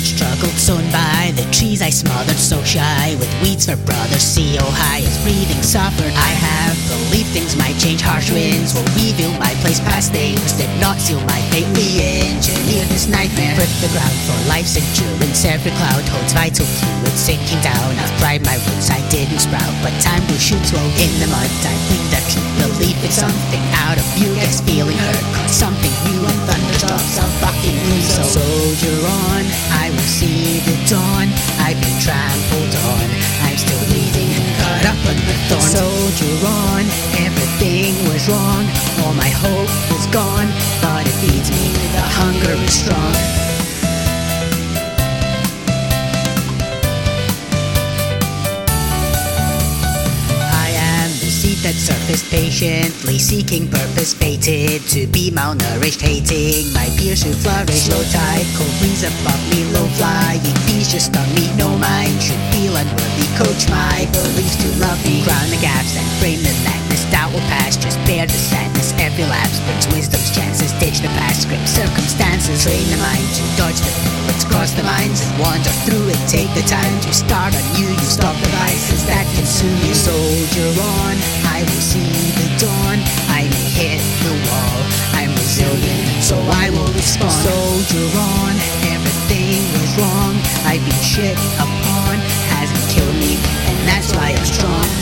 wasted, struggled, sown by the trees I smothered, so shy with weeds for brothers. CO oh, high as breathing suffered. I have believed things might change. Harsh winds will reveal my place past things did not seal my fate. we engineer this nightmare. Prep the ground for life's endurance. Every cloud holds vital fluid sinking down. I've pried my roots, I didn't sprout, but time will shoot roll in the mud. I gleaned a true belief in something out of you. Guess feeling hurt, cut the. Soldier on, everything was wrong. All my hope is gone, but it feeds me. The hunger is strong. I am the seed that surfaced patiently, seeking purpose, fated to be malnourished, hating my peers who flourish. Low tide, cold breeze above me, low flying bees just stung me. No mind feel unworthy. Coach my beliefs to love me. Crown the gaps and frame the madness. Doubt will pass, just bear the sadness. Every lapse brings wisdom's chances. Ditch the past script circumstances. Train the mind to dodge the bullets, cross the minds and wander through it. Take the time to start anew. You stop the vices that consume you. Soldier on, I will see the dawn. I may hit the wall. I'm resilient, so I will respond. Soldier on, everything was wrong. I've been shit upon, me, and that's why I'm strong.